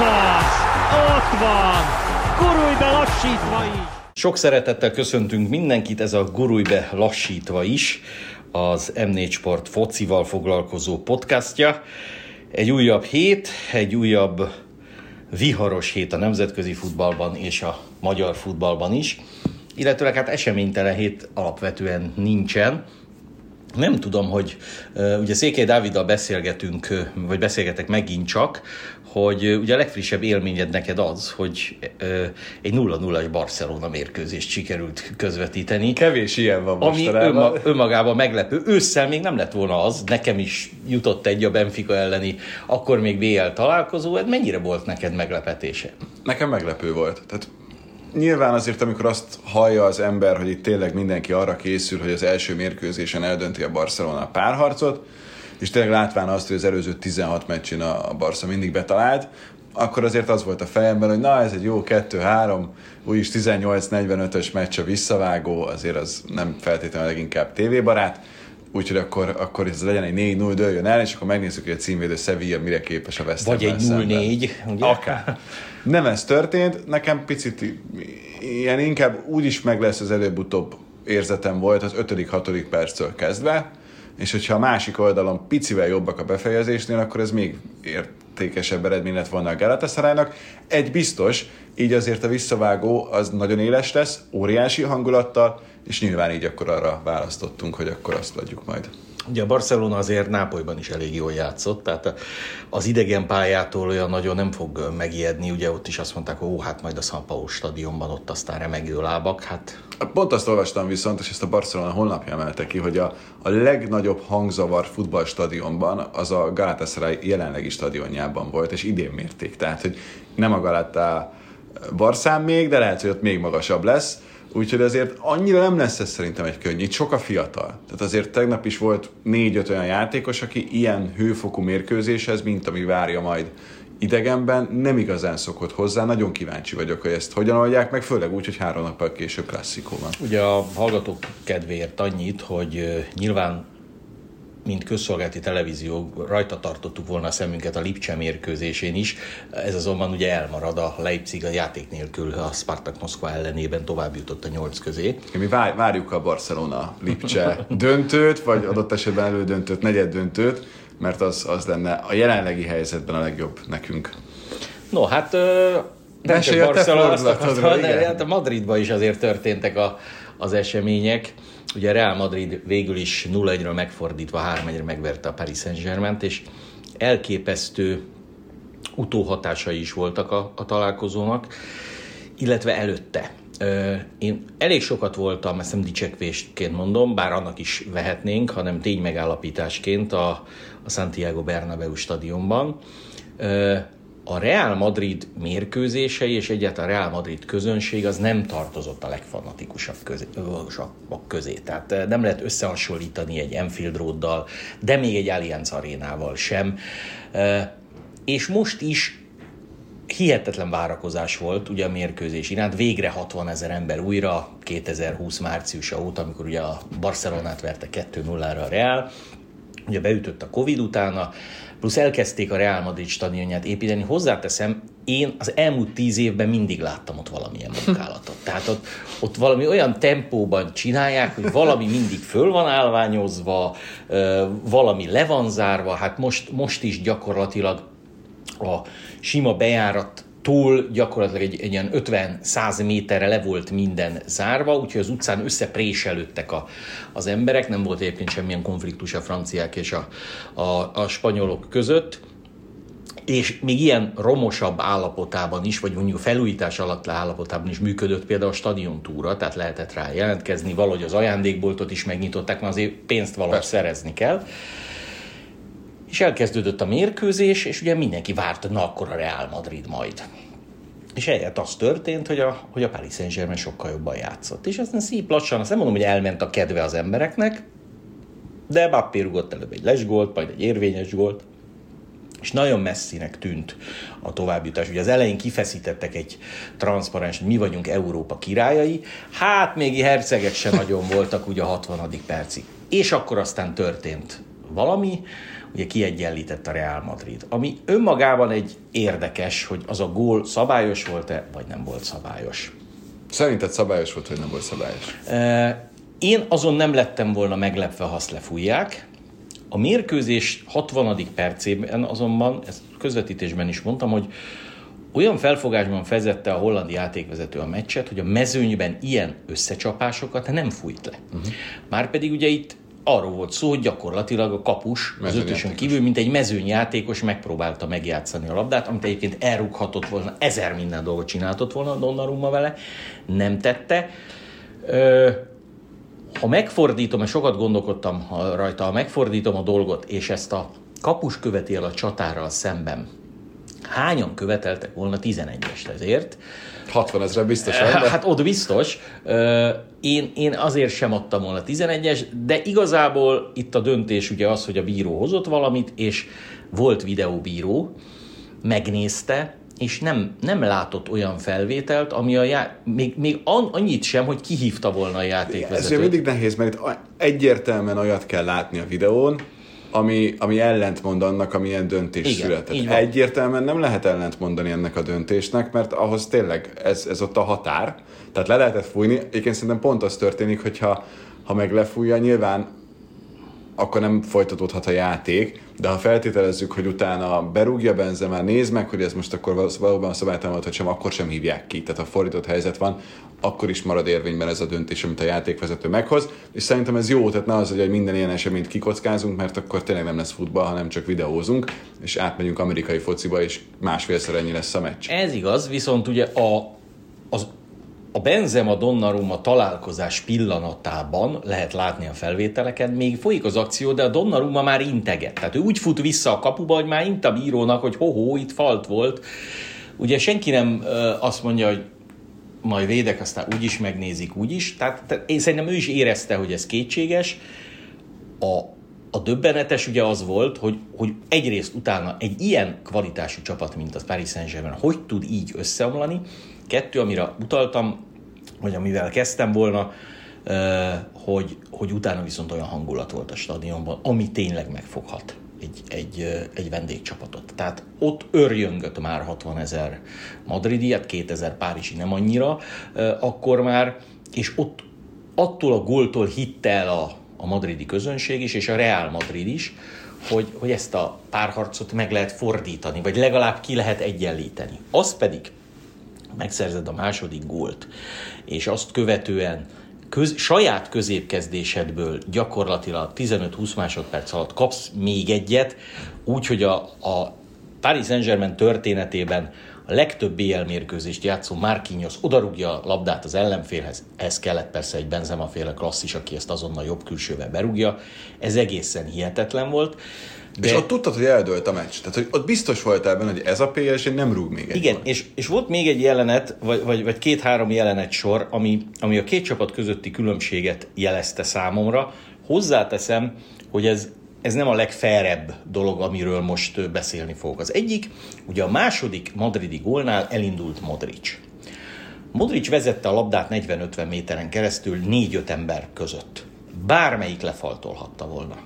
Azaz! Ott van! Gurulj be lassítva is! Sok szeretettel köszöntünk mindenkit, ez a Gurulj be lassítva is, az M4 Sport focival foglalkozó podcastja. Egy újabb hét, egy újabb viharos hét a nemzetközi futballban és a magyar futballban is, illetőleg hát eseménytelen hét alapvetően nincsen. Nem tudom, hogy ugye Székely Dáviddal beszélgetünk, vagy beszélgetek megint csak, hogy ugye a legfrissebb élményed neked az, hogy uh, egy 0-0-as Barcelona mérkőzést sikerült közvetíteni. Kevés ilyen van Ami önma, önmagában meglepő. Ősszel még nem lett volna az, nekem is jutott egy a Benfica elleni, akkor még BL találkozó, ez mennyire volt neked meglepetése? Nekem meglepő volt. Tehát nyilván azért, amikor azt hallja az ember, hogy itt tényleg mindenki arra készül, hogy az első mérkőzésen eldönti a Barcelona párharcot, és tényleg látván azt, hogy az előző 16 meccsen a Barca mindig betalált, akkor azért az volt a fejemben, hogy na ez egy jó 2-3, úgyis 18-45-ös meccs a visszavágó, azért az nem feltétlenül leginkább tévébarát, úgyhogy akkor, akkor ez legyen egy 4-0 dőljön el, és akkor megnézzük, hogy a címvédő Sevilla mire képes a West Vagy egy Hammel 0-4, ugye? Akár. Nem ez történt, nekem picit ilyen inkább úgy is meg lesz az előbb-utóbb érzetem volt az 5.-6. perctől kezdve, és hogyha a másik oldalon picivel jobbak a befejezésnél, akkor ez még értékesebb eredmény lett volna a Galatasaraynak. Egy biztos, így azért a visszavágó az nagyon éles lesz, óriási hangulattal, és nyilván így akkor arra választottunk, hogy akkor azt adjuk majd. Ugye a Barcelona azért Nápolyban is elég jól játszott, tehát az idegen pályától olyan nagyon nem fog megijedni, ugye ott is azt mondták, hogy ó, hát majd a San Paulo stadionban ott aztán remegő lábak, hát Pont azt olvastam viszont, és ezt a Barcelona honlapja emelte ki, hogy a, a legnagyobb hangzavar futballstadionban az a Galatasaray jelenlegi stadionjában volt, és idén mérték. Tehát, hogy nem a Galata Barszán még, de lehet, hogy ott még magasabb lesz. Úgyhogy azért annyira nem lesz ez szerintem egy könnyű, itt sok a fiatal. Tehát azért tegnap is volt négy-öt olyan játékos, aki ilyen hőfokú mérkőzéshez, mint ami várja majd idegenben, nem igazán szokott hozzá. Nagyon kíváncsi vagyok, hogy ezt hogyan oldják meg, főleg úgy, hogy három nappal később klasszikó van. Ugye a hallgatók kedvéért annyit, hogy nyilván mint közszolgálati televízió rajta tartottuk volna a szemünket a Lipcse mérkőzésén is, ez azonban ugye elmarad a Leipzig a játék nélkül a Spartak Moszkva ellenében tovább jutott a nyolc közé. Mi vár- várjuk a Barcelona Lipcse döntőt, vagy adott esetben elődöntőt, negyed döntőt, mert az, az lenne a jelenlegi helyzetben a legjobb nekünk. No, hát ö, nem csak Barcelona, azt akartam, de hát a Madridban is azért történtek a, az események. Ugye Real Madrid végül is 0-1-ről megfordítva 3-1-re megverte a Paris saint és elképesztő utóhatásai is voltak a, a találkozónak, illetve előtte. Én elég sokat voltam, ezt nem dicsekvésként mondom, bár annak is vehetnénk, hanem tény megállapításként a, a Santiago Bernabéu stadionban. A Real Madrid mérkőzései és egyáltalán a Real Madrid közönség az nem tartozott a legfanatikusabb közé, közé. Tehát eh, nem lehet összehasonlítani egy Enfield Roaddal, de még egy Allianz arénával sem. És most is hihetetlen várakozás volt ugye a mérkőzés iránt. Végre 60 ezer ember újra 2020 márciusa óta, amikor ugye a Barcelonát verte 2-0-ra a Real. Ugye beütött a Covid utána, plusz elkezdték a Real Madrid stadionját építeni. Hozzáteszem, én az elmúlt tíz évben mindig láttam ott valamilyen munkálatot. Tehát ott, ott valami olyan tempóban csinálják, hogy valami mindig föl van állványozva, valami le van zárva, hát most, most is gyakorlatilag a sima bejárat túl gyakorlatilag egy, egy ilyen 50-100 méterre le volt minden zárva, úgyhogy az utcán összepréselődtek a, az emberek, nem volt egyébként semmilyen konfliktus a franciák és a, a, a spanyolok között, és még ilyen romosabb állapotában is, vagy mondjuk felújítás alatt állapotában is működött például a stadion túra, tehát lehetett rá jelentkezni, valahogy az ajándékboltot is megnyitották, mert azért pénzt valahogy szerezni kell. És elkezdődött a mérkőzés, és ugye mindenki várta, na akkor a Real Madrid majd. És eljött az történt, hogy a, hogy a Paris Saint-Germain sokkal jobban játszott. És aztán szép lassan, azt nem mondom, hogy elment a kedve az embereknek, de Mbappé rugott előbb egy lesgólt, majd egy érvényes gólt, és nagyon messzinek tűnt a továbbjutás. Ugye az elején kifeszítettek egy transzparens, hogy mi vagyunk Európa királyai, hát még hercegek se nagyon voltak ugye a 60. percig. És akkor aztán történt valami, ugye kiegyenlített a Real Madrid. Ami önmagában egy érdekes, hogy az a gól szabályos volt-e, vagy nem volt szabályos. Szerinted szabályos volt, vagy nem volt szabályos? Én azon nem lettem volna meglepve, ha azt lefújják. A mérkőzés 60. percében azonban, ezt közvetítésben is mondtam, hogy olyan felfogásban vezette a holland játékvezető a meccset, hogy a mezőnyben ilyen összecsapásokat nem fújt le. Uh-huh. Márpedig ugye itt arról volt szó, hogy gyakorlatilag a kapus az ötösön kívül, mint egy mezőnyjátékos megpróbálta megjátszani a labdát, amit egyébként elrughatott volna, ezer minden dolgot csináltott volna Donnarumma vele, nem tette. Ö, ha megfordítom, és sokat gondolkodtam rajta, ha megfordítom a dolgot, és ezt a kapus követi el a csatárral szemben, hányan követeltek volna 11-est ezért? 60 ezre biztos. Hát ott biztos. Én, én azért sem adtam volna 11-es, de igazából itt a döntés ugye az, hogy a bíró hozott valamit, és volt videóbíró, megnézte, és nem, nem látott olyan felvételt, ami a já... még, még annyit sem, hogy kihívta volna a játékvezetőt. Ez mindig nehéz, mert itt egyértelműen olyat kell látni a videón, ami, ami ellentmond annak, amilyen döntés Igen, született. Egyértelműen nem lehet ellentmondani ennek a döntésnek, mert ahhoz tényleg ez, ez ott a határ. Tehát le lehetett fújni. Egyébként szerintem pont az történik, hogyha ha meg lefújja, nyilván akkor nem folytatódhat a játék, de ha feltételezzük, hogy utána berúgja Benzema, néz meg, hogy ez most akkor valóban szabálytalan hogy sem, akkor sem hívják ki. Tehát ha fordított helyzet van, akkor is marad érvényben ez a döntés, amit a játékvezető meghoz, és szerintem ez jó, tehát ne az, hogy minden ilyen eseményt kikockázunk, mert akkor tényleg nem lesz futball, hanem csak videózunk, és átmegyünk amerikai fociba, és másfélszer ennyi lesz a meccs. Ez igaz, viszont ugye a, az a Benzema Donnarumma találkozás pillanatában lehet látni a felvételeken, még folyik az akció, de a Donnarumma már integet. Tehát ő úgy fut vissza a kapuba, hogy már int a bírónak, hogy hoho, itt falt volt. Ugye senki nem azt mondja, hogy majd védek, aztán úgy is megnézik, úgy is. Tehát, én szerintem ő is érezte, hogy ez kétséges. A, a döbbenetes ugye az volt, hogy, hogy egyrészt utána egy ilyen kvalitású csapat, mint az Paris Saint-Germain, hogy tud így összeomlani. Kettő, amire utaltam, vagy amivel kezdtem volna, hogy, hogy utána viszont olyan hangulat volt a stadionban, ami tényleg megfoghat egy, egy, egy vendégcsapatot. Tehát ott örjöngött már 60 ezer madridi, hát 2000 párizsi nem annyira, akkor már, és ott attól a góltól hitte el a, a madridi közönség is, és a Real Madrid is, hogy, hogy ezt a párharcot meg lehet fordítani, vagy legalább ki lehet egyenlíteni. Az pedig megszerzed a második gólt, és azt követően köz, saját középkezdésedből gyakorlatilag 15-20 másodperc alatt kapsz még egyet, úgyhogy a, a Paris Saint-Germain történetében a legtöbb BL mérkőzést játszó Marquinhos odarúgja a labdát az ellenfélhez, ez kellett persze egy Benzema féle klasszis, aki ezt azonnal jobb külsővel berúgja, ez egészen hihetetlen volt. De... És ott tudtad, hogy eldőlt a meccs. Tehát, hogy ott biztos voltál benne, hogy ez a PSG nem rúg még egy Igen, és, és volt még egy jelenet, vagy, vagy, vagy két-három jelenet sor, ami, ami a két csapat közötti különbséget jelezte számomra. Hozzáteszem, hogy ez, ez nem a legferebb dolog, amiről most beszélni fogok. Az egyik, ugye a második madridi gólnál elindult Modric. Modric vezette a labdát 40-50 méteren keresztül 4-5 ember között. Bármelyik lefaltolhatta volna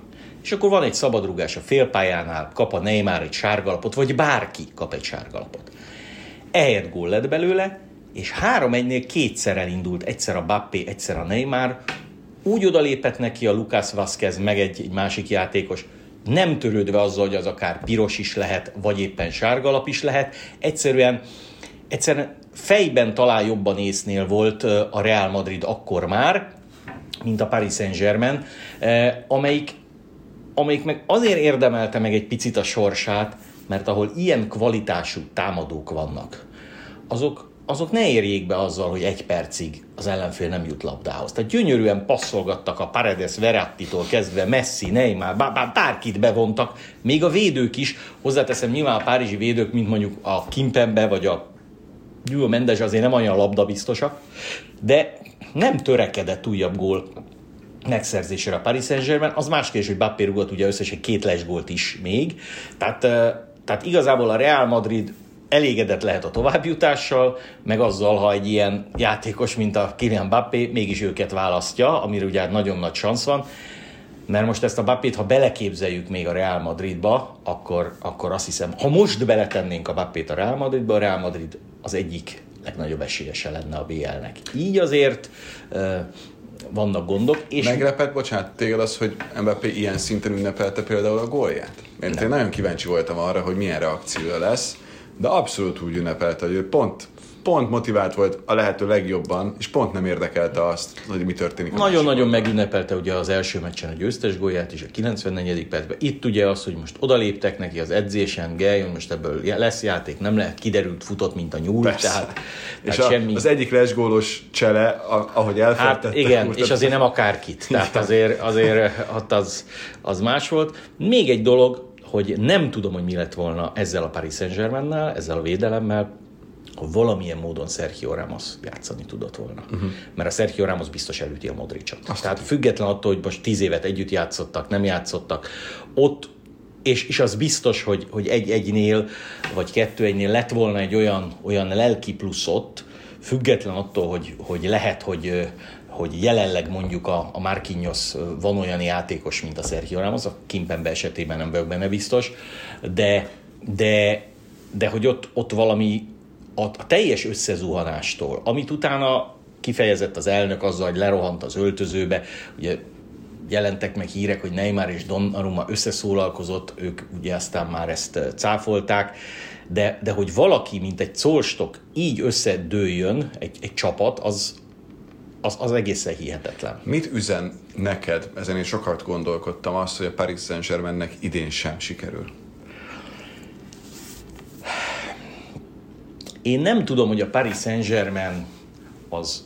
és akkor van egy szabadrugás a félpályánál, kap a Neymar egy sárgalapot, vagy bárki kap egy sárgalapot. Ehelyett gól lett belőle, és három egynél kétszer elindult, egyszer a Bappé, egyszer a Neymar, úgy odalépett neki a Lucas Vázquez, meg egy, egy másik játékos, nem törődve azzal, hogy az akár piros is lehet, vagy éppen sárgalap is lehet, egyszerűen, egyszerűen fejben talán jobban észnél volt a Real Madrid akkor már, mint a Paris Saint-Germain, amelyik amelyik meg azért érdemelte meg egy picit a sorsát, mert ahol ilyen kvalitású támadók vannak, azok, azok ne érjék be azzal, hogy egy percig az ellenfél nem jut labdához. Tehát gyönyörűen passzolgattak a Paredes Verratti-tól kezdve Messi, Neymar, bár, bár, bárkit bevontak, még a védők is, hozzáteszem nyilván a párizsi védők, mint mondjuk a Kimpembe vagy a Gyula Mendes azért nem olyan labdabiztosak, de nem törekedett újabb gól megszerzésére a Paris Saint-Germain. Az más kérdés, hogy Bappé rúgott ugye összesen két lesgólt is még. Tehát, tehát igazából a Real Madrid elégedett lehet a továbbjutással, meg azzal, ha egy ilyen játékos, mint a Kylian Bappé, mégis őket választja, amire ugye nagyon nagy szansz van. Mert most ezt a Bappét, ha beleképzeljük még a Real Madridba, akkor, akkor azt hiszem, ha most beletennénk a Bappét a Real Madridba, a Real Madrid az egyik legnagyobb esélyese lenne a BL-nek. Így azért uh, vannak gondok. És Meglepett, bocsánat, téged az, hogy Mbappé ilyen szinten ünnepelte például a gólját? Mert én nagyon kíváncsi voltam arra, hogy milyen reakciója lesz, de abszolút úgy ünnepelte, hogy ő pont pont motivált volt a lehető legjobban, és pont nem érdekelte azt, hogy mi történik. Nagyon-nagyon megünnepelte ugye az első meccsen a győztes gólját is a 94. percben. Itt ugye az, hogy most odaléptek neki az edzésen, Geljon, most ebből lesz játék, nem lehet, kiderült, futott, mint a nyúl, Persze. tehát, és tehát a, semmi... az egyik lesgólos csele, ahogy elfeltette. Hát igen, és azért nem akárkit, tehát azért, azért az, az más volt. Még egy dolog, hogy nem tudom, hogy mi lett volna ezzel a Paris Saint-Germain-nel, ezzel a védelemmel, ha valamilyen módon Sergio Ramos játszani tudott volna. Uh-huh. Mert a Sergio Ramos biztos elüti a Modricot. Azt Tehát független attól, hogy most tíz évet együtt játszottak, nem játszottak, ott és, és az biztos, hogy, hogy egy-egynél, vagy kettő-egynél lett volna egy olyan, olyan lelki plusz ott, független attól, hogy, hogy lehet, hogy, hogy jelenleg mondjuk a, a Marquinhos van olyan játékos, mint a Sergio Ramos, a Kimpembe esetében nem vagyok benne biztos, de, de, de hogy ott, ott valami a, a teljes összezuhanástól, amit utána kifejezett az elnök azzal, hogy lerohant az öltözőbe, ugye jelentek meg hírek, hogy Neymar és Donnarumma összeszólalkozott, ők ugye aztán már ezt cáfolták, de, de hogy valaki, mint egy szolstok így összedőjön, egy, egy csapat, az, az, az egészen hihetetlen. Mit üzen neked, ezen én sokat gondolkodtam, azt, hogy a Paris Saint-Germainnek idén sem sikerül? Én nem tudom, hogy a Paris Saint-Germain az...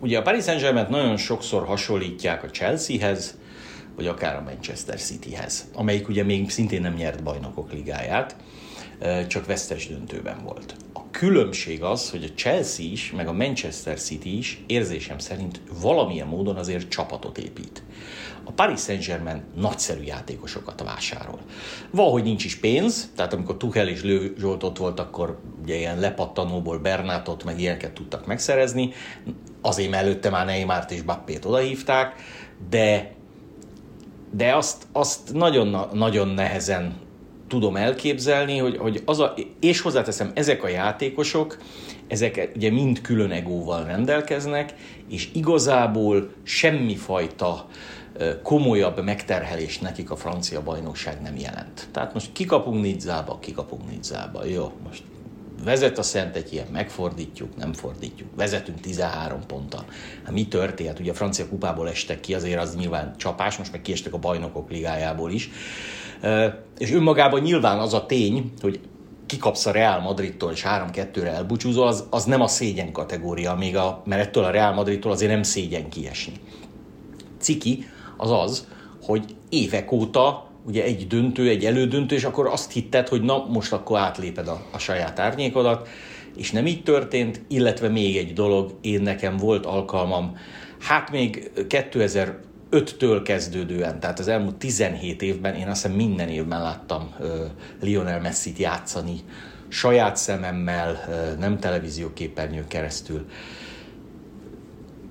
Ugye a Paris Saint-Germain nagyon sokszor hasonlítják a Chelseahez, vagy akár a Manchester Cityhez, amelyik ugye még szintén nem nyert bajnokok ligáját, csak vesztes döntőben volt. A különbség az, hogy a Chelsea is, meg a Manchester City is érzésem szerint valamilyen módon azért csapatot épít a Paris Saint-Germain nagyszerű játékosokat vásárol. Valahogy nincs is pénz, tehát amikor Tuchel és Lő Zsolt ott volt, akkor ugye ilyen lepattanóból Bernátot, meg ilyeneket tudtak megszerezni, azért előtte már Neymart és Bappét odahívták, de de azt, azt nagyon, nagyon nehezen tudom elképzelni, hogy, hogy az a, és hozzáteszem, ezek a játékosok, ezek ugye mind külön egóval rendelkeznek, és igazából semmifajta komolyabb megterhelés nekik a francia bajnokság nem jelent. Tehát most kikapunk Nidzába, kikapunk Nidzába. Jó, most vezet a Szent egy ilyen, megfordítjuk, nem fordítjuk. Vezetünk 13 ponttal. Hát mi történt? Ugye a francia kupából estek ki, azért az nyilván csapás, most meg kiestek a bajnokok ligájából is. És önmagában nyilván az a tény, hogy kikapsz a Real Madridtól és 3-2-re elbúcsúzol, az, az nem a szégyen kategória, még a, mert ettől a Real Madridtól azért nem szégyen kiesni. Ciki, az az, hogy évek óta ugye egy döntő, egy elődöntő, és akkor azt hitted, hogy na, most akkor átléped a, a saját árnyékodat, és nem így történt, illetve még egy dolog, én nekem volt alkalmam, hát még 2005-től kezdődően, tehát az elmúlt 17 évben, én azt hiszem minden évben láttam Lionel Messi-t játszani, saját szememmel, nem televízióképernyő keresztül.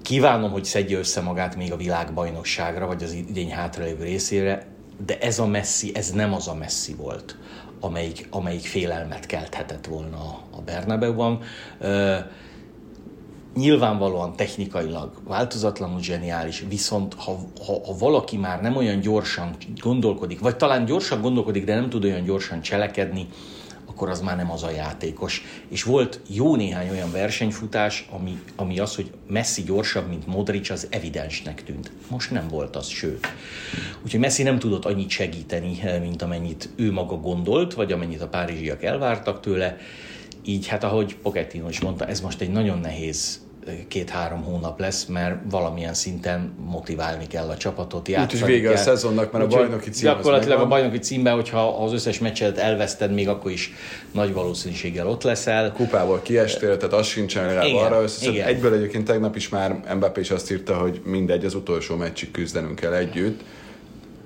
Kívánom, hogy szedje össze magát még a világbajnokságra, vagy az idény hátralévő részére, de ez a messzi, ez nem az a messzi volt, amelyik, amelyik félelmet kelthetett volna a Bernabeu-ban. Nyilvánvalóan technikailag változatlanul zseniális, viszont ha, ha, ha valaki már nem olyan gyorsan gondolkodik, vagy talán gyorsan gondolkodik, de nem tud olyan gyorsan cselekedni, akkor az már nem az a játékos. És volt jó néhány olyan versenyfutás, ami, ami az, hogy Messi gyorsabb, mint Modric, az evidensnek tűnt. Most nem volt az, sőt. Úgyhogy Messi nem tudott annyit segíteni, mint amennyit ő maga gondolt, vagy amennyit a párizsiak elvártak tőle. Így hát, ahogy Pochettino is mondta, ez most egy nagyon nehéz két-három hónap lesz, mert valamilyen szinten motiválni kell a csapatot, Úgyhogy vége kell. a szezonnak, mert Úgy, a bajnoki cím Gyakorlatilag a bajnoki címben, hogyha az összes meccset elveszted, még akkor is nagy valószínűséggel ott leszel. Kupából kiestél, tehát az sincsen legalább igen, arra összeszed. Egyből egyébként tegnap is már Mbappé is azt írta, hogy mindegy, az utolsó meccsig küzdenünk kell együtt.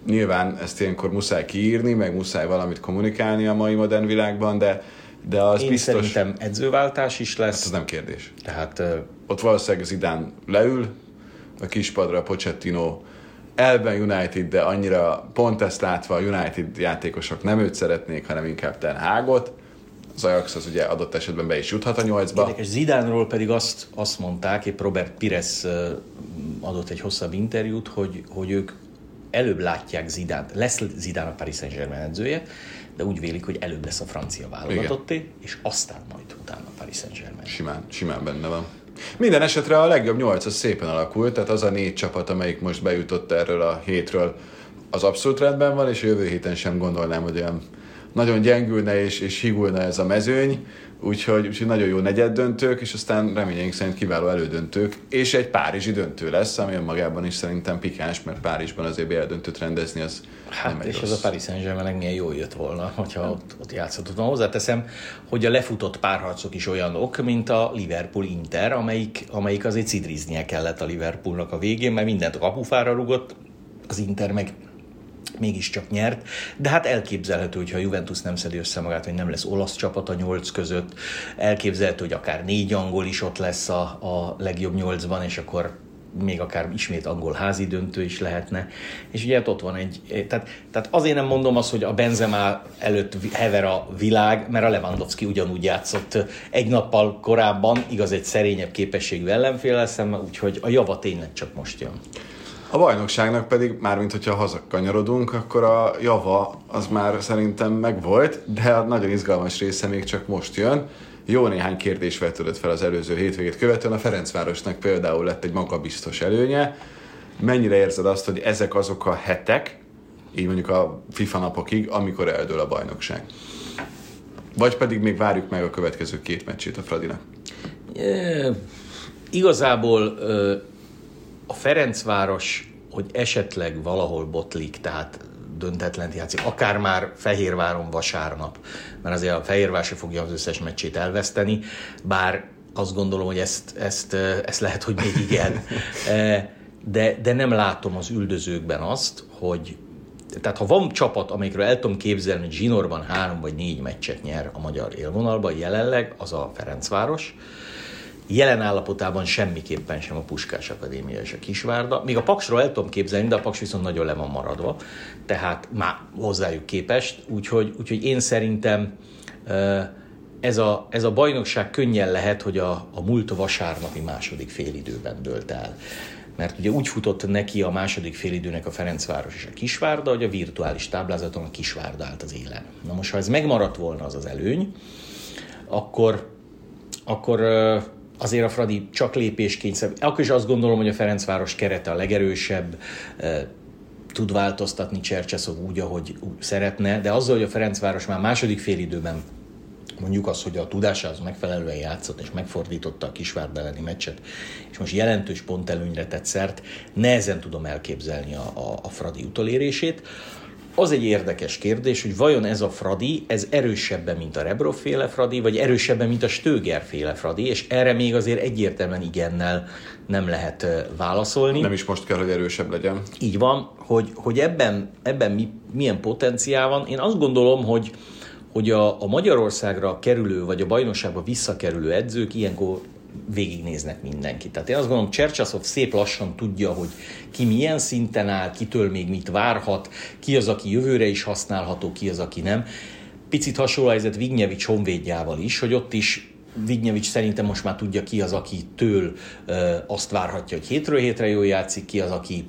Nyilván ezt ilyenkor muszáj kiírni, meg muszáj valamit kommunikálni a mai modern világban, de de az Én biztos... szerintem edzőváltás is lesz. Hát ez nem kérdés. Tehát ott valószínűleg Zidán leül, a kispadra Pochettino elben United, de annyira pont ezt látva a United játékosok nem őt szeretnék, hanem inkább Ten Hagot. Az Ajax az ugye adott esetben be is juthat a nyolcba. Érdekes, Zidánról pedig azt, azt mondták, épp Robert Pires adott egy hosszabb interjút, hogy, hogy ők előbb látják Zidánt, lesz Zidán a Paris Saint-Germain edzője, de úgy vélik, hogy előbb lesz a francia válogatotté, és aztán majd utána a Paris Saint-Germain. Simán, simán benne van. Minden esetre a legjobb nyolc az szépen alakult, tehát az a négy csapat, amelyik most bejutott erről a hétről, az abszolút rendben van, és jövő héten sem gondolnám, hogy olyan nagyon gyengülne és, és higulna ez a mezőny, úgyhogy, úgyhogy nagyon jó negyed döntők, és aztán reményeink szerint kiváló elődöntők, és egy párizsi döntő lesz, ami önmagában is szerintem pikáns, mert Párizsban azért BL döntőt rendezni, az Hát nem egy és rossz. ez a Paris Saint-Germain milyen jól jött volna, hogyha ott, ott játszhatott volna. Hozzáteszem, hogy a lefutott párharcok is olyanok, mint a Liverpool-Inter, amelyik, amelyik azért cidriznie kellett a Liverpoolnak a végén, mert mindent a kapufára rugott, az Inter meg mégiscsak nyert, de hát elképzelhető, hogyha a Juventus nem szedi össze magát, hogy nem lesz olasz csapat a nyolc között, elképzelhető, hogy akár négy angol is ott lesz a, a legjobb nyolcban, és akkor még akár ismét angol házi döntő is lehetne. És ugye hát ott van egy, tehát, tehát azért nem mondom azt, hogy a Benzema előtt hever a világ, mert a Lewandowski ugyanúgy játszott egy nappal korábban, igaz egy szerényebb képességű ellenfél szemben, úgyhogy a java tényleg csak most jön. A bajnokságnak pedig, mármint hogyha hazakanyarodunk, akkor a java az már szerintem megvolt, de a nagyon izgalmas része még csak most jön. Jó néhány kérdés vetődött fel az előző hétvégét követően. A Ferencvárosnak például lett egy magabiztos előnye. Mennyire érzed azt, hogy ezek azok a hetek, így mondjuk a FIFA napokig, amikor eldől a bajnokság? Vagy pedig még várjuk meg a következő két meccsét a Fradinak? E, igazából e, a Ferencváros, hogy esetleg valahol botlik, tehát döntetlent játszik, akár már Fehérváron vasárnap, mert azért a Fehérvár se fogja az összes meccsét elveszteni, bár azt gondolom, hogy ezt, ezt, ezt lehet, hogy még igen. De, de nem látom az üldözőkben azt, hogy tehát ha van csapat, amikről el tudom képzelni, hogy zsinórban három vagy négy meccset nyer a magyar élvonalban jelenleg, az a Ferencváros. Jelen állapotában semmiképpen sem a Puskás Akadémia és a Kisvárda. Míg a Paksról el tudom képzelni, de a Paks viszont nagyon le van maradva, tehát már hozzájuk képest. Úgyhogy, úgyhogy én szerintem ez a, ez a bajnokság könnyen lehet, hogy a, a múlt vasárnapi második félidőben dölt el. Mert ugye úgy futott neki a második félidőnek a Ferencváros és a Kisvárda, hogy a virtuális táblázaton a Kisvárda állt az élen. Na most, ha ez megmaradt volna az az előny, akkor, akkor azért a Fradi csak lépéskényszer. Akkor is azt gondolom, hogy a Ferencváros kerete a legerősebb, tud változtatni Csercseszov úgy, ahogy szeretne, de azzal, hogy a Ferencváros már második félidőben mondjuk az, hogy a tudásához megfelelően játszott és megfordította a Kisvárd elleni meccset, és most jelentős pontelőnyre tett szert, nehezen tudom elképzelni a, a, a Fradi utolérését. Az egy érdekes kérdés, hogy vajon ez a Fradi, ez erősebben, mint a Rebrov féle Fradi, vagy erősebben, mint a Stöger féle Fradi, és erre még azért egyértelműen igennel nem lehet válaszolni. Nem is most kell, hogy erősebb legyen. Így van, hogy, hogy ebben, ebben mi, milyen potenciál van. Én azt gondolom, hogy, hogy a, a Magyarországra kerülő, vagy a bajnokságba visszakerülő edzők ilyenkor végignéznek mindenkit. Tehát én azt gondolom, Csercsaszov szép lassan tudja, hogy ki milyen szinten áll, kitől még mit várhat, ki az, aki jövőre is használható, ki az, aki nem. Picit hasonló helyzet Vignyevics honvédjával is, hogy ott is Vignyevics szerintem most már tudja ki az, aki től azt várhatja, hogy hétről hétre jól játszik, ki az, aki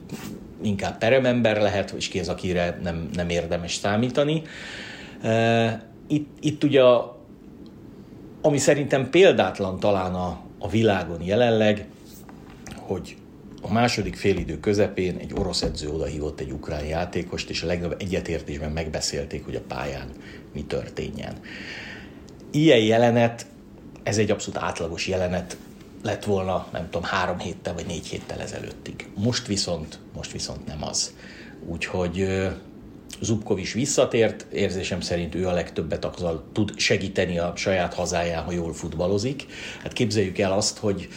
inkább peremember lehet, és ki az, akire nem, nem érdemes számítani. Itt, itt ugye, ami szerintem példátlan talán a, a világon jelenleg, hogy a második félidő közepén egy orosz edző odahívott egy ukrán játékost, és a legnagyobb egyetértésben megbeszélték, hogy a pályán mi történjen. Ilyen jelenet, ez egy abszolút átlagos jelenet lett volna, nem tudom, három héttel vagy négy héttel ezelőttig. Most viszont, most viszont nem az. Úgyhogy Zubkov is visszatért, érzésem szerint ő a legtöbbet azzal tud segíteni a saját hazáján, ha jól futballozik. Hát képzeljük el azt, hogy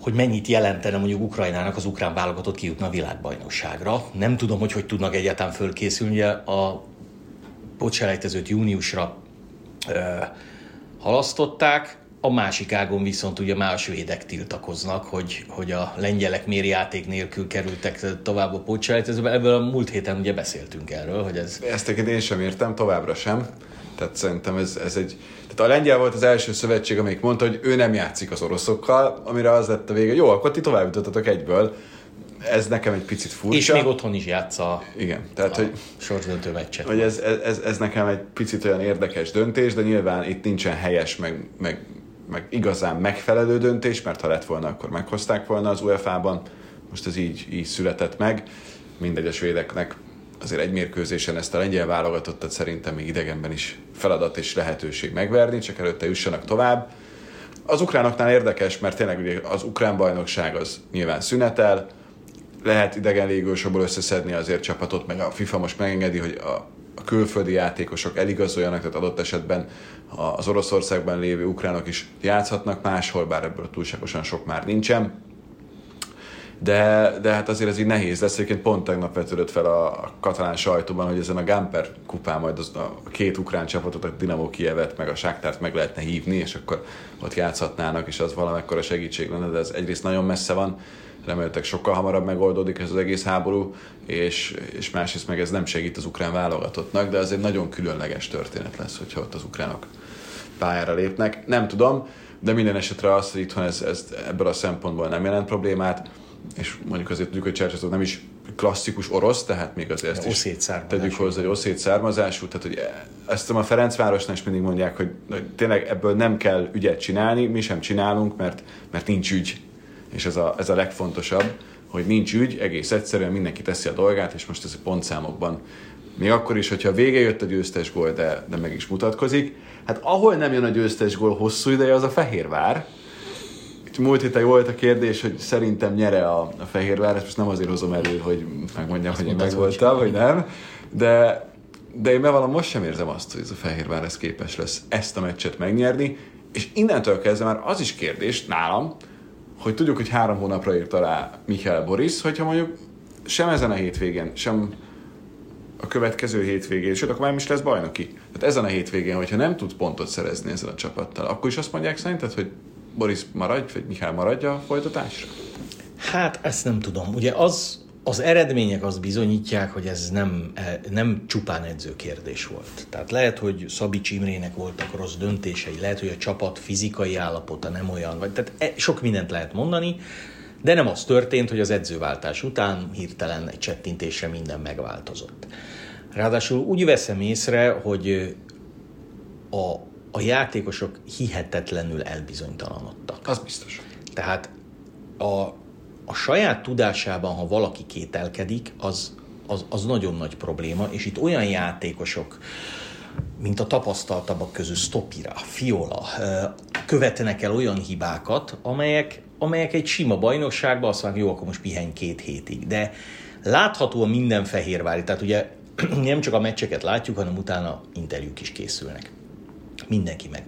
hogy mennyit jelentene mondjuk Ukrajnának az ukrán válogatott kijutna a világbajnokságra. Nem tudom, hogy hogy tudnak egyáltalán fölkészülni. A bocselejtezőt júniusra ö, halasztották, a másik ágon viszont ugye már a svédek tiltakoznak, hogy, hogy a lengyelek miért játék nélkül kerültek tovább a pótselejtezőbe. Ebből a múlt héten ugye beszéltünk erről, hogy ez... Ezt én sem értem, továbbra sem. Tehát szerintem ez, ez egy... Tehát a lengyel volt az első szövetség, amelyik mondta, hogy ő nem játszik az oroszokkal, amire az lett a vége, jó, akkor ti tovább jutottatok egyből. Ez nekem egy picit furcsa. És még otthon is játsza Igen, tehát, a hogy, sorsdöntő meccset. hogy ez, ez, ez, nekem egy picit olyan érdekes döntés, de nyilván itt nincsen helyes, meg, meg, meg igazán megfelelő döntés, mert ha lett volna, akkor meghozták volna az UEFA-ban. Most ez így, így született meg. Mindegy a svédeknek azért egy mérkőzésen ezt a lengyel válogatottat szerintem még idegenben is feladat és lehetőség megverni, csak előtte jussanak tovább. Az ukránoknál érdekes, mert tényleg ugye az ukrán bajnokság az nyilván szünetel, lehet idegen légősokból összeszedni azért csapatot, meg a FIFA most megengedi, hogy a, a külföldi játékosok eligazoljanak, tehát adott esetben az Oroszországban lévő ukránok is játszhatnak máshol, bár ebből túlságosan sok már nincsen de, de hát azért ez így nehéz lesz. Egyébként pont tegnap vetődött fel a, katalán sajtóban, hogy ezen a Gamper kupán majd az, a két ukrán csapatot, a Dinamo Kievet, meg a Sáktárt meg lehetne hívni, és akkor ott játszhatnának, és az valamekkora segítség lenne, de ez egyrészt nagyon messze van, reméltek sokkal hamarabb megoldódik ez az egész háború, és, és másrészt meg ez nem segít az ukrán válogatottnak, de ez egy nagyon különleges történet lesz, hogyha ott az ukránok pályára lépnek. Nem tudom, de minden esetre az, hogy itthon ez, ez ebből a szempontból nem jelent problémát és mondjuk azért tudjuk, hogy Csercseszov nem is klasszikus orosz, tehát még azért ezt is tegyük hozzá, hogy oszét származású, tehát hogy ezt a Ferencvárosnál is mindig mondják, hogy, hogy tényleg ebből nem kell ügyet csinálni, mi sem csinálunk, mert, mert nincs ügy, és ez a, ez a legfontosabb, hogy nincs ügy, egész egyszerűen mindenki teszi a dolgát, és most ez a pontszámokban. Még akkor is, hogyha vége jött a győztes gól, de, de meg is mutatkozik. Hát ahol nem jön a győztes gól hosszú ideje, az a Fehérvár, múlt héten volt a kérdés, hogy szerintem nyere a, a Fehérvár, ezt most nem azért hozom elő, hogy megmondjam, hogy én megvoltam, vagy nem, de, de én bevallom, most sem érzem azt, hogy ez a Fehérvár ez képes lesz ezt a meccset megnyerni, és innentől kezdve már az is kérdés nálam, hogy tudjuk, hogy három hónapra írt alá Michael Boris, hogyha mondjuk sem ezen a hétvégén, sem a következő hétvégén, sőt, akkor már is lesz bajnoki. Tehát ezen a hétvégén, hogyha nem tud pontot szerezni ezzel a csapattal, akkor is azt mondják szerinted, hogy Boris maradj, vagy Mihály maradja a folytatásra? Hát ezt nem tudom. Ugye az, az eredmények azt bizonyítják, hogy ez nem, nem csupán edzőkérdés volt. Tehát lehet, hogy Szabics Imrének voltak rossz döntései, lehet, hogy a csapat fizikai állapota nem olyan, vagy tehát e, sok mindent lehet mondani, de nem az történt, hogy az edzőváltás után hirtelen egy csettintésre minden megváltozott. Ráadásul úgy veszem észre, hogy a, a játékosok hihetetlenül elbizonytalanodtak. Az biztos. Tehát a, a saját tudásában, ha valaki kételkedik, az, az, az nagyon nagy probléma, és itt olyan játékosok, mint a tapasztaltabbak közül Stopira, Fiola, követnek el olyan hibákat, amelyek, amelyek egy sima bajnokságban azt mondják, jó, akkor most pihenj két hétig. De láthatóan minden fehérvári, tehát ugye nem csak a meccseket látjuk, hanem utána interjúk is készülnek mindenki meg.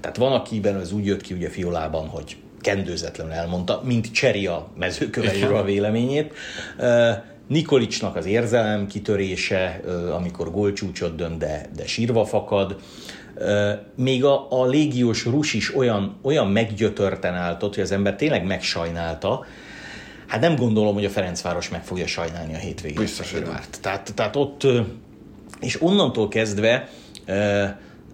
Tehát van, akiben ez úgy jött ki ugye fiolában, hogy kendőzetlenül elmondta, mint Cseri a mezőköveljéről a véleményét. Nikolicsnak az érzelem kitörése, amikor gólcsúcsot dönt, de, de sírva fakad. Még a, a légiós Rus is olyan, olyan meggyötörten állt ott, hogy az ember tényleg megsajnálta, Hát nem gondolom, hogy a Ferencváros meg fogja sajnálni a hétvégét. Biztos, hogy tehát, tehát ott, és onnantól kezdve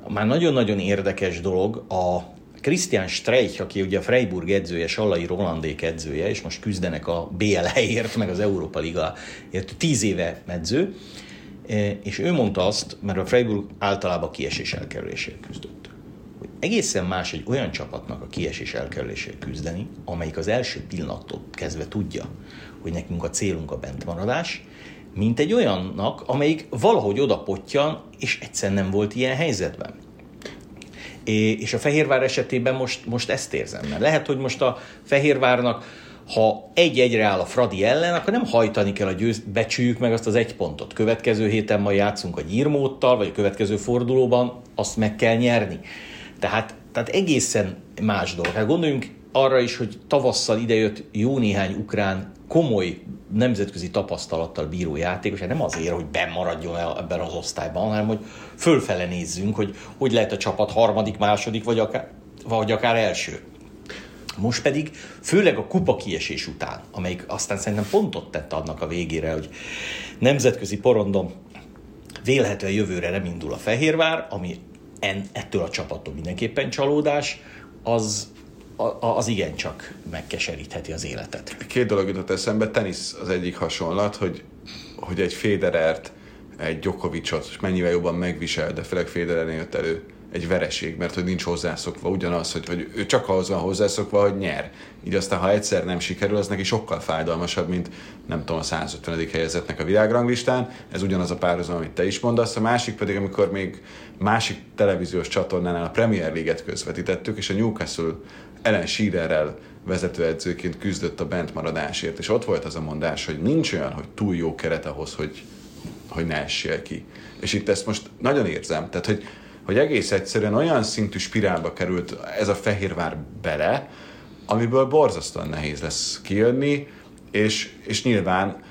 már nagyon-nagyon érdekes dolog a Christian Streich, aki ugye a Freiburg edzője, Sallai Rolandék edzője, és most küzdenek a BL helyért, meg az Európa Ligaért, tíz éve edző, e, és ő mondta azt, mert a Freiburg általában kiesés elkerülésért küzdött, hogy egészen más egy olyan csapatnak a kiesés elkerülésért küzdeni, amelyik az első pillanattól kezdve tudja, hogy nekünk a célunk a bentmaradás, mint egy olyannak, amelyik valahogy odapottyan, és egyszer nem volt ilyen helyzetben. És a Fehérvár esetében most, most ezt érzem. Mert lehet, hogy most a Fehérvárnak ha egy-egyre áll a Fradi ellen, akkor nem hajtani kell a győz, becsüljük meg azt az egy pontot. Következő héten majd játszunk a nyírmóttal, vagy a következő fordulóban, azt meg kell nyerni. Tehát, tehát egészen más dolog. Hát gondoljunk arra is, hogy tavasszal idejött jó néhány ukrán komoly nemzetközi tapasztalattal bíró játékos, hát nem azért, hogy bemaradjon ebben az osztályban, hanem hogy fölfele nézzünk, hogy hogy lehet a csapat harmadik, második, vagy akár vagy akár első. Most pedig, főleg a kupa kiesés után, amelyik aztán szerintem pontot tett annak a végére, hogy nemzetközi porondon vélhetően jövőre nem indul a Fehérvár, ami en, ettől a csapattól mindenképpen csalódás, az, az igencsak megkeserítheti az életet. Két dolog jutott eszembe, tenisz az egyik hasonlat, hogy, hogy egy Federert, egy Djokovicot mennyivel jobban megvisel, de főleg Federernél jött elő egy vereség, mert hogy nincs hozzászokva, ugyanaz, hogy, hogy ő csak ahhoz van hozzászokva, hogy nyer. Így aztán, ha egyszer nem sikerül, az neki sokkal fájdalmasabb, mint nem tudom, a 150. helyezetnek a világranglistán. Ez ugyanaz a párhuzam, amit te is mondasz. A másik pedig, amikor még másik televíziós csatornánál a Premier League-et közvetítettük, és a Newcastle ellen Shearerrel vezetőedzőként küzdött a bentmaradásért, és ott volt az a mondás, hogy nincs olyan, hogy túl jó keret ahhoz, hogy, hogy ne essél ki. És itt ezt most nagyon érzem, tehát hogy hogy egész egyszerűen olyan szintű spirálba került ez a Fehérvár bele, amiből borzasztóan nehéz lesz kijönni, és, és nyilván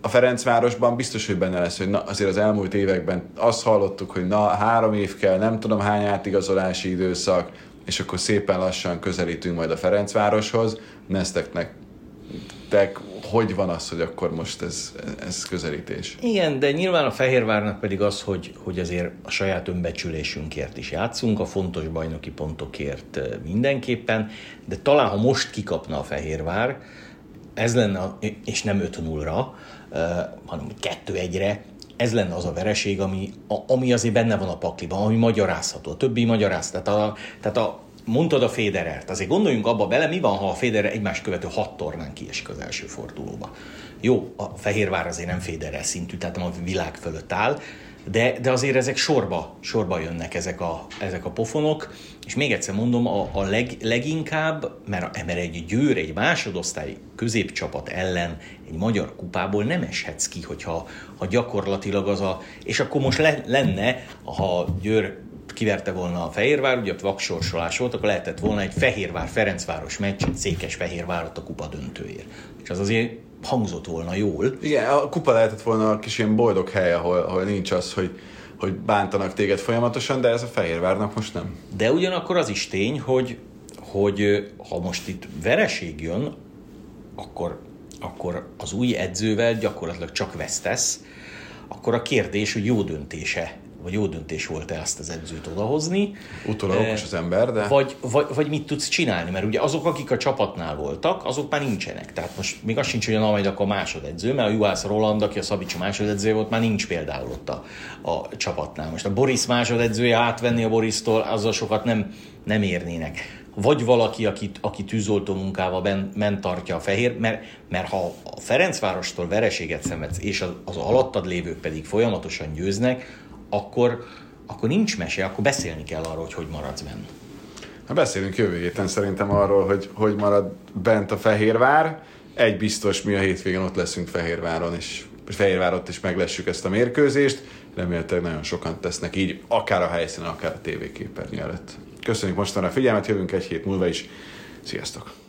a Ferencvárosban biztos, hogy benne lesz, hogy na, azért az elmúlt években azt hallottuk, hogy na, három év kell, nem tudom hány átigazolási időszak, és akkor szépen lassan közelítünk majd a Ferencvároshoz. Nezteknek tek, hogy van az, hogy akkor most ez, ez közelítés? Igen, de nyilván a Fehérvárnak pedig az, hogy, hogy azért a saját önbecsülésünkért is játszunk, a fontos bajnoki pontokért mindenképpen, de talán ha most kikapna a Fehérvár, ez lenne, és nem 5-0-ra, hanem 2-1-re, ez lenne az a vereség, ami, ami azért benne van a pakliban, ami magyarázható. A többi magyaráz. Tehát a, tehát a, mondtad a Federert, azért gondoljunk abba bele, mi van, ha a Federer egymás követő hat tornán kiesik az első fordulóba. Jó, a Fehérvár azért nem Federer szintű, tehát nem a világ fölött áll, de, de azért ezek sorba, sorba jönnek ezek a, ezek a pofonok, és még egyszer mondom, a, a leg, leginkább, mert, mert egy győr, egy másodosztály középcsapat ellen egy magyar kupából nem eshetsz ki, hogyha ha gyakorlatilag az a... És akkor most le, lenne, ha Győr kiverte volna a Fehérvár, ugye ott vaksorsolás volt, akkor lehetett volna egy Fehérvár-Ferencváros meccs, egy Székes-Fehérvárat a kupa döntőért. És az azért hangzott volna jól. Igen, a kupa lehetett volna a kis ilyen boldog hely, ahol, ahol nincs az, hogy, hogy bántanak téged folyamatosan, de ez a Fehérvárnak most nem. De ugyanakkor az is tény, hogy, hogy ha most itt vereség jön, akkor, akkor az új edzővel gyakorlatilag csak vesztesz, akkor a kérdés, hogy jó döntése vagy jó döntés volt-e ezt az edzőt odahozni. Utólag okos az ember, de... Vagy, vagy, vagy mit tudsz csinálni, mert ugye azok, akik a csapatnál voltak, azok már nincsenek. Tehát most még az sincs, hogy a Namajdak a másodedző, mert a Juhász Roland, aki a Szabics másodedző volt, már nincs például ott a, a csapatnál. Most a Boris másodedzője átvenni a Borisztól, azzal sokat nem, nem érnének vagy valaki, aki, aki tűzoltó munkával ben, ment tartja a fehér, mert, mert ha a Ferencvárostól vereséget szenvedsz, és az, az alattad lévők pedig folyamatosan győznek, akkor, akkor nincs mese, akkor beszélni kell arról, hogy hogy maradsz benne. Ha beszélünk jövő héten szerintem arról, hogy hogy marad bent a Fehérvár. Egy biztos, mi a hétvégén ott leszünk Fehérváron, és Fehérvárot is meglessük ezt a mérkőzést. Remélhetőleg nagyon sokan tesznek így, akár a helyszínen, akár a tévéképernyő előtt. Köszönjük mostanra a figyelmet, jövünk egy hét múlva is. Sziasztok!